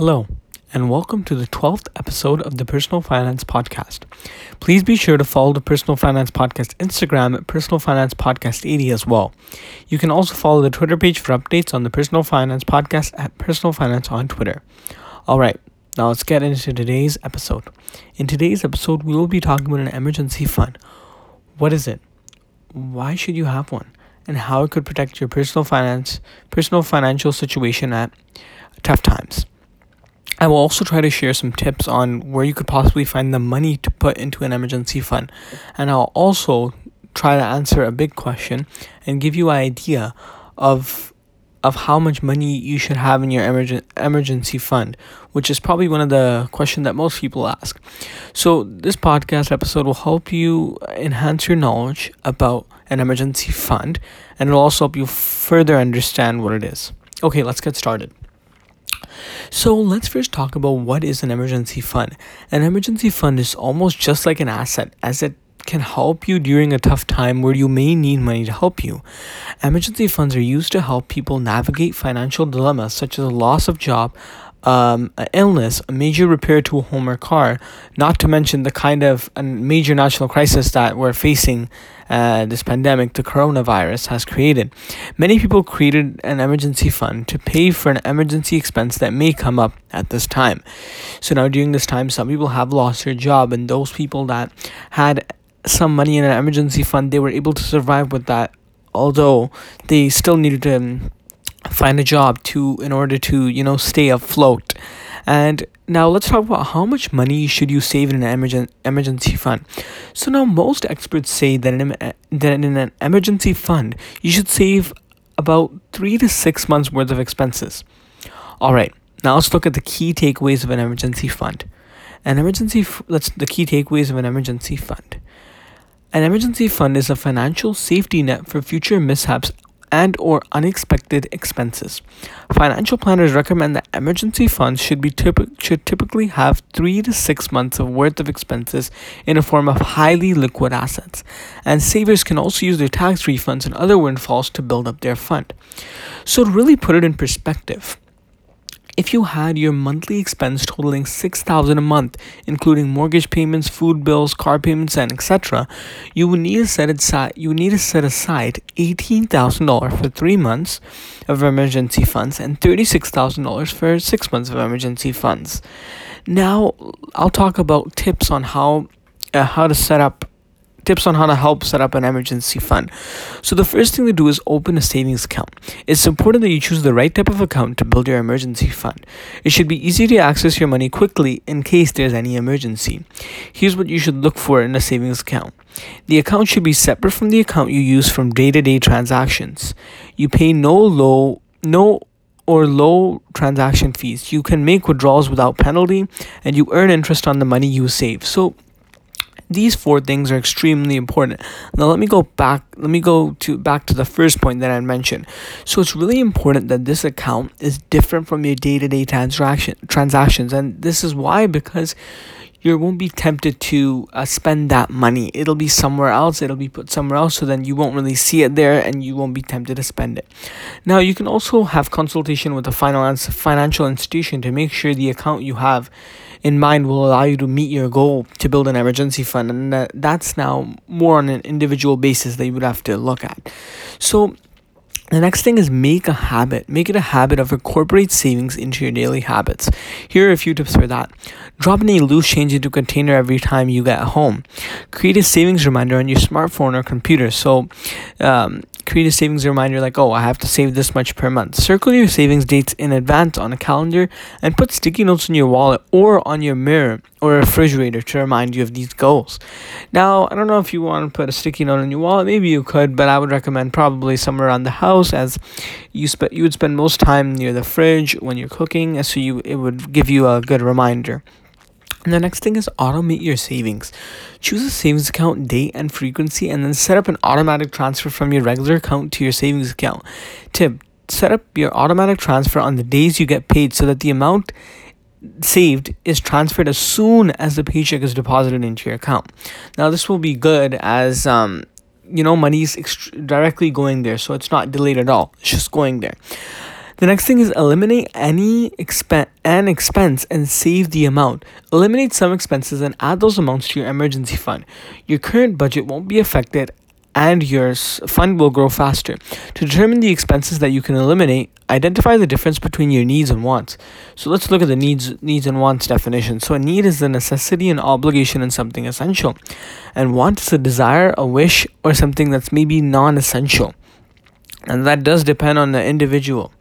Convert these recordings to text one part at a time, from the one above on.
Hello, and welcome to the 12th episode of the Personal Finance Podcast. Please be sure to follow the Personal Finance Podcast Instagram at Personal Finance Podcast 80 as well. You can also follow the Twitter page for updates on the Personal Finance Podcast at Personal Finance on Twitter. All right, now let's get into today's episode. In today's episode, we will be talking about an emergency fund. What is it? Why should you have one? And how it could protect your personal finance, personal financial situation at tough times. I will also try to share some tips on where you could possibly find the money to put into an emergency fund. And I'll also try to answer a big question and give you an idea of of how much money you should have in your emergen- emergency fund, which is probably one of the questions that most people ask. So, this podcast episode will help you enhance your knowledge about an emergency fund and it will also help you further understand what it is. Okay, let's get started. So let's first talk about what is an emergency fund. An emergency fund is almost just like an asset as it can help you during a tough time where you may need money to help you. Emergency funds are used to help people navigate financial dilemmas such as a loss of job, um, an illness, a major repair to a home or car, not to mention the kind of a major national crisis that we're facing uh, this pandemic, the coronavirus, has created. Many people created an emergency fund to pay for an emergency expense that may come up at this time. So now, during this time, some people have lost their job, and those people that had some money in an emergency fund, they were able to survive with that, although they still needed to. Um, find a job to in order to you know stay afloat. And now let's talk about how much money should you save in an emergen- emergency fund. So now most experts say that in, that in an emergency fund you should save about 3 to 6 months worth of expenses. All right now let's look at the key takeaways of an emergency fund. An emergency f- that's the key takeaways of an emergency fund. An emergency fund is a financial safety net for future mishaps and or unexpected expenses. Financial planners recommend that emergency funds should be typ- should typically have 3 to 6 months of worth of expenses in a form of highly liquid assets. And savers can also use their tax refunds and other windfalls to build up their fund. So to really put it in perspective, if you had your monthly expense totaling 6000 a month, including mortgage payments, food bills, car payments, and etc., you would need to set aside you need to set aside $18,000 for 3 months of emergency funds and $36,000 for 6 months of emergency funds. Now, I'll talk about tips on how uh, how to set up tips on how to help set up an emergency fund. So, the first thing to do is open a savings account. It's important that you choose the right type of account to build your emergency fund. It should be easy to access your money quickly in case there's any emergency. Here's what you should look for in a savings account the account should be separate from the account you use from day to day transactions. You pay no low, no or low transaction fees. You can make withdrawals without penalty and you earn interest on the money you save. So these four things are extremely important. Now let me go back let me go to back to the first point that I mentioned. So it's really important that this account is different from your day-to-day transaction transactions and this is why because you won't be tempted to uh, spend that money. It'll be somewhere else. It'll be put somewhere else, so then you won't really see it there, and you won't be tempted to spend it. Now, you can also have consultation with a financial institution to make sure the account you have in mind will allow you to meet your goal to build an emergency fund, and that, that's now more on an individual basis that you would have to look at. So the next thing is make a habit. Make it a habit of incorporate savings into your daily habits. Here are a few tips for that. Drop any loose change into a container every time you get home. Create a savings reminder on your smartphone or computer. So, um, create a savings reminder like, oh, I have to save this much per month. Circle your savings dates in advance on a calendar and put sticky notes in your wallet or on your mirror or refrigerator to remind you of these goals. Now, I don't know if you want to put a sticky note in your wallet, maybe you could, but I would recommend probably somewhere around the house as you sp- you would spend most time near the fridge when you're cooking, so you it would give you a good reminder. And the next thing is automate your savings. Choose a savings account date and frequency and then set up an automatic transfer from your regular account to your savings account. Tip set up your automatic transfer on the days you get paid so that the amount saved is transferred as soon as the paycheck is deposited into your account. Now, this will be good as um, you know money is ext- directly going there, so it's not delayed at all. It's just going there. The next thing is eliminate any expense an expense and save the amount. Eliminate some expenses and add those amounts to your emergency fund. Your current budget won't be affected and your fund will grow faster. To determine the expenses that you can eliminate, identify the difference between your needs and wants. So let's look at the needs needs and wants definition. So a need is a necessity and obligation in something essential. And want is a desire, a wish, or something that's maybe non-essential. And that does depend on the individual.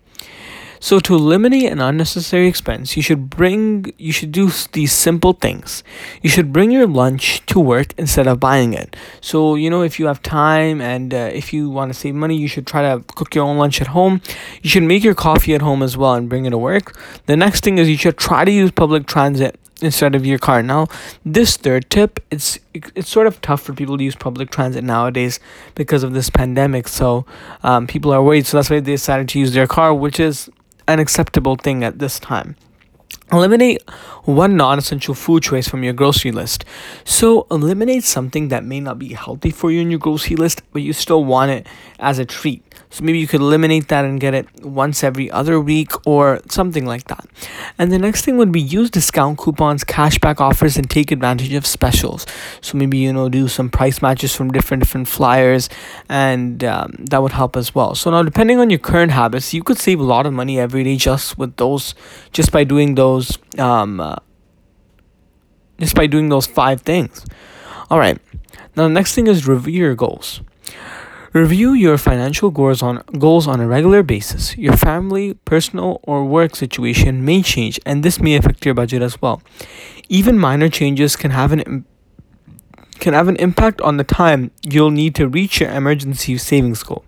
So to eliminate an unnecessary expense, you should bring you should do these simple things. You should bring your lunch to work instead of buying it. So, you know, if you have time and uh, if you want to save money, you should try to cook your own lunch at home. You should make your coffee at home as well and bring it to work. The next thing is you should try to use public transit instead of your car. Now, this third tip, it's it's sort of tough for people to use public transit nowadays because of this pandemic. So, um, people are worried. So that's why they decided to use their car, which is an acceptable thing at this time. Eliminate one non essential food choice from your grocery list. So, eliminate something that may not be healthy for you in your grocery list, but you still want it as a treat. So maybe you could eliminate that and get it once every other week or something like that. And the next thing would be use discount coupons, cashback offers, and take advantage of specials. So maybe you know do some price matches from different different flyers, and um, that would help as well. So now depending on your current habits, you could save a lot of money every day just with those, just by doing those, um, uh, just by doing those five things. All right. Now the next thing is review your goals. Review your financial goals on goals on a regular basis. Your family, personal, or work situation may change, and this may affect your budget as well. Even minor changes can have an can have an impact on the time you'll need to reach your emergency savings goal.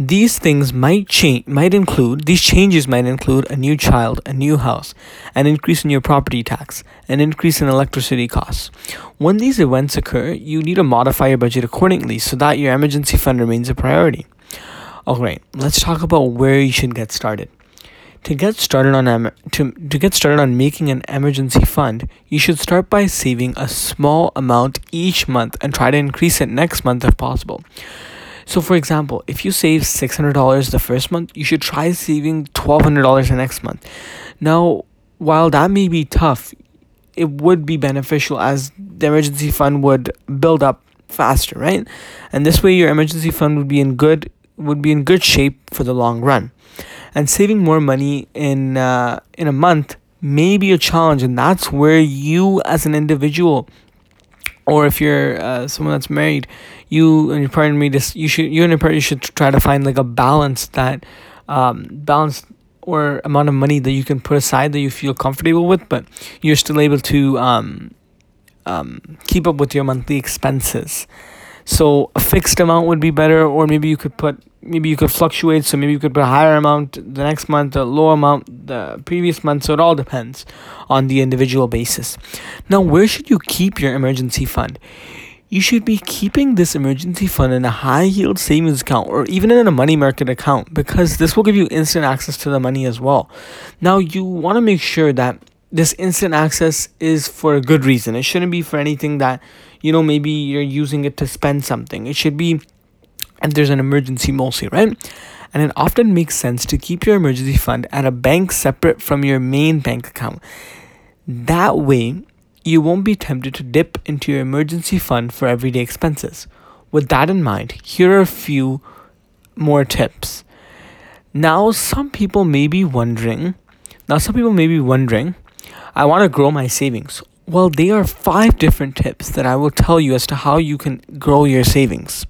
These things might change might include these changes might include a new child, a new house, an increase in your property tax, an increase in electricity costs. When these events occur, you need to modify your budget accordingly so that your emergency fund remains a priority. Alright, let's talk about where you should get started. To get started on em- to, to get started on making an emergency fund, you should start by saving a small amount each month and try to increase it next month if possible. So, for example, if you save $600 the first month, you should try saving $1,200 the next month. Now, while that may be tough, it would be beneficial as the emergency fund would build up faster, right? And this way your emergency fund would be in good would be in good shape for the long run. And saving more money in uh, in a month may be a challenge, and that's where you as an individual or if you're uh, someone that's married, you and your partner may just you should you and your partner should try to find like a balance that um balance or amount of money that you can put aside that you feel comfortable with, but you're still able to um um keep up with your monthly expenses. So a fixed amount would be better, or maybe you could put maybe you could fluctuate. So maybe you could put a higher amount the next month, a lower amount the previous month. So it all depends on the individual basis. Now, where should you keep your emergency fund? You should be keeping this emergency fund in a high yield savings account or even in a money market account because this will give you instant access to the money as well. Now, you want to make sure that this instant access is for a good reason. It shouldn't be for anything that, you know, maybe you're using it to spend something. It should be and there's an emergency mostly, right? And it often makes sense to keep your emergency fund at a bank separate from your main bank account. That way, you won't be tempted to dip into your emergency fund for everyday expenses. With that in mind, here are a few more tips. Now, some people may be wondering, now some people may be wondering, I want to grow my savings. Well, there are five different tips that I will tell you as to how you can grow your savings.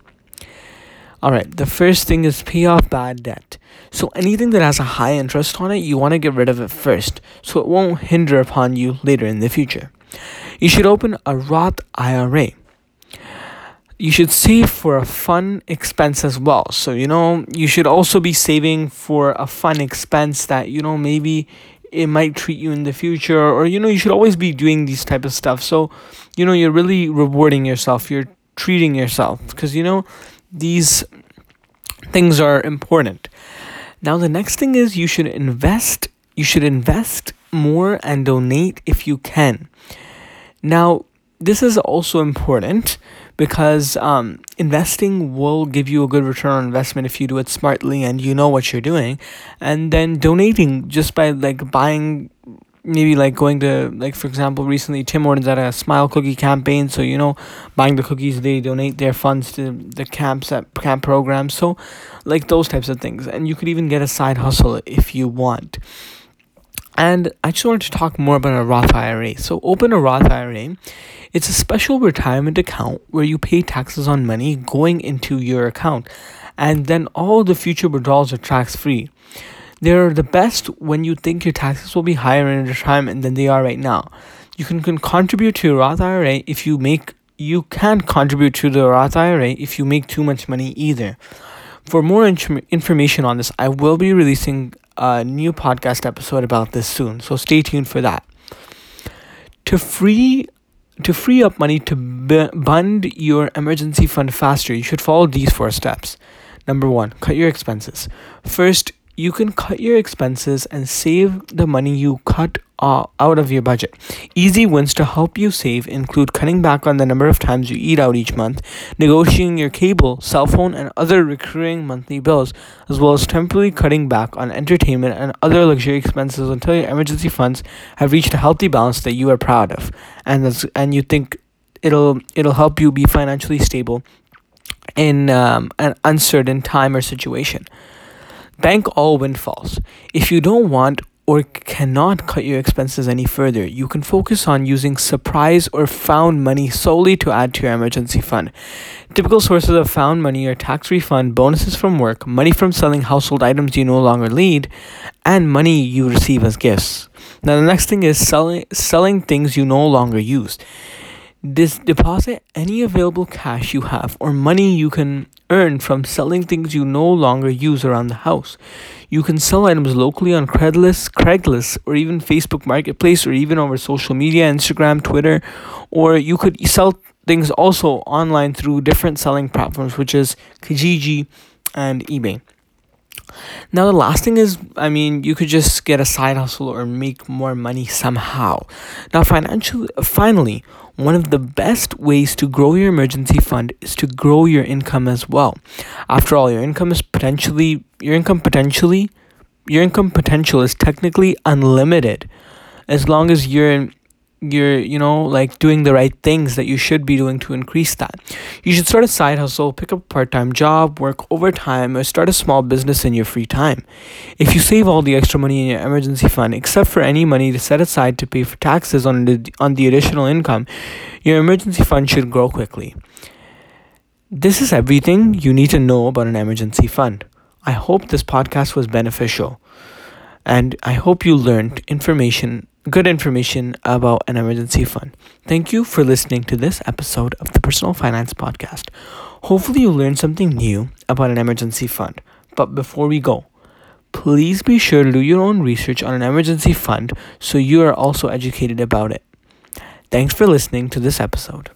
All right, the first thing is pay off bad debt. So anything that has a high interest on it, you want to get rid of it first so it won't hinder upon you later in the future. You should open a Roth IRA. You should save for a fun expense as well. So, you know, you should also be saving for a fun expense that, you know, maybe it might treat you in the future or you know, you should always be doing these type of stuff. So, you know, you're really rewarding yourself. You're treating yourself because you know these things are important. Now the next thing is you should invest you should invest more and donate if you can. Now this is also important because um, investing will give you a good return on investment if you do it smartly and you know what you're doing. And then donating just by like buying maybe like going to like for example recently tim hortons had a smile cookie campaign. So you know buying the cookies they donate their funds to the camps at camp programs. So like those types of things. And you could even get a side hustle if you want and I just wanted to talk more about a Roth IRA. So, open a Roth IRA. It's a special retirement account where you pay taxes on money going into your account, and then all the future withdrawals are tax free. They're the best when you think your taxes will be higher in retirement than they are right now. You can, can contribute to your Roth IRA if you make you can't contribute to the Roth IRA if you make too much money either. For more in- information on this, I will be releasing a new podcast episode about this soon, so stay tuned for that. To free to free up money to b- bund your emergency fund faster, you should follow these four steps. Number 1, cut your expenses. First, you can cut your expenses and save the money you cut uh, out of your budget. Easy wins to help you save include cutting back on the number of times you eat out each month, negotiating your cable, cell phone, and other recurring monthly bills, as well as temporarily cutting back on entertainment and other luxury expenses until your emergency funds have reached a healthy balance that you are proud of, and that's, and you think it'll it'll help you be financially stable in um, an uncertain time or situation. Bank all windfalls. If you don't want or cannot cut your expenses any further, you can focus on using surprise or found money solely to add to your emergency fund. Typical sources of found money are tax refund, bonuses from work, money from selling household items you no longer need, and money you receive as gifts. Now the next thing is selling selling things you no longer use. Dis- deposit any available cash you have or money you can earn from selling things you no longer use around the house. You can sell items locally on Craigslist, Craigslist, or even Facebook Marketplace, or even over social media, Instagram, Twitter, or you could sell things also online through different selling platforms, which is Kijiji and eBay. Now, the last thing is, I mean, you could just get a side hustle or make more money somehow. Now, financially, finally, one of the best ways to grow your emergency fund is to grow your income as well. After all, your income is potentially, your income potentially, your income potential is technically unlimited as long as you're you're you know like doing the right things that you should be doing to increase that. You should start a side hustle pick up a part-time job work overtime or start a small business in your free time. If you save all the extra money in your emergency fund except for any money to set aside to pay for taxes on the on the additional income your emergency fund should grow quickly. This is everything you need to know about an emergency fund. I hope this podcast was beneficial and i hope you learned information good information about an emergency fund. Thank you for listening to this episode of the Personal Finance Podcast. Hopefully, you learned something new about an emergency fund. But before we go, please be sure to do your own research on an emergency fund so you are also educated about it. Thanks for listening to this episode.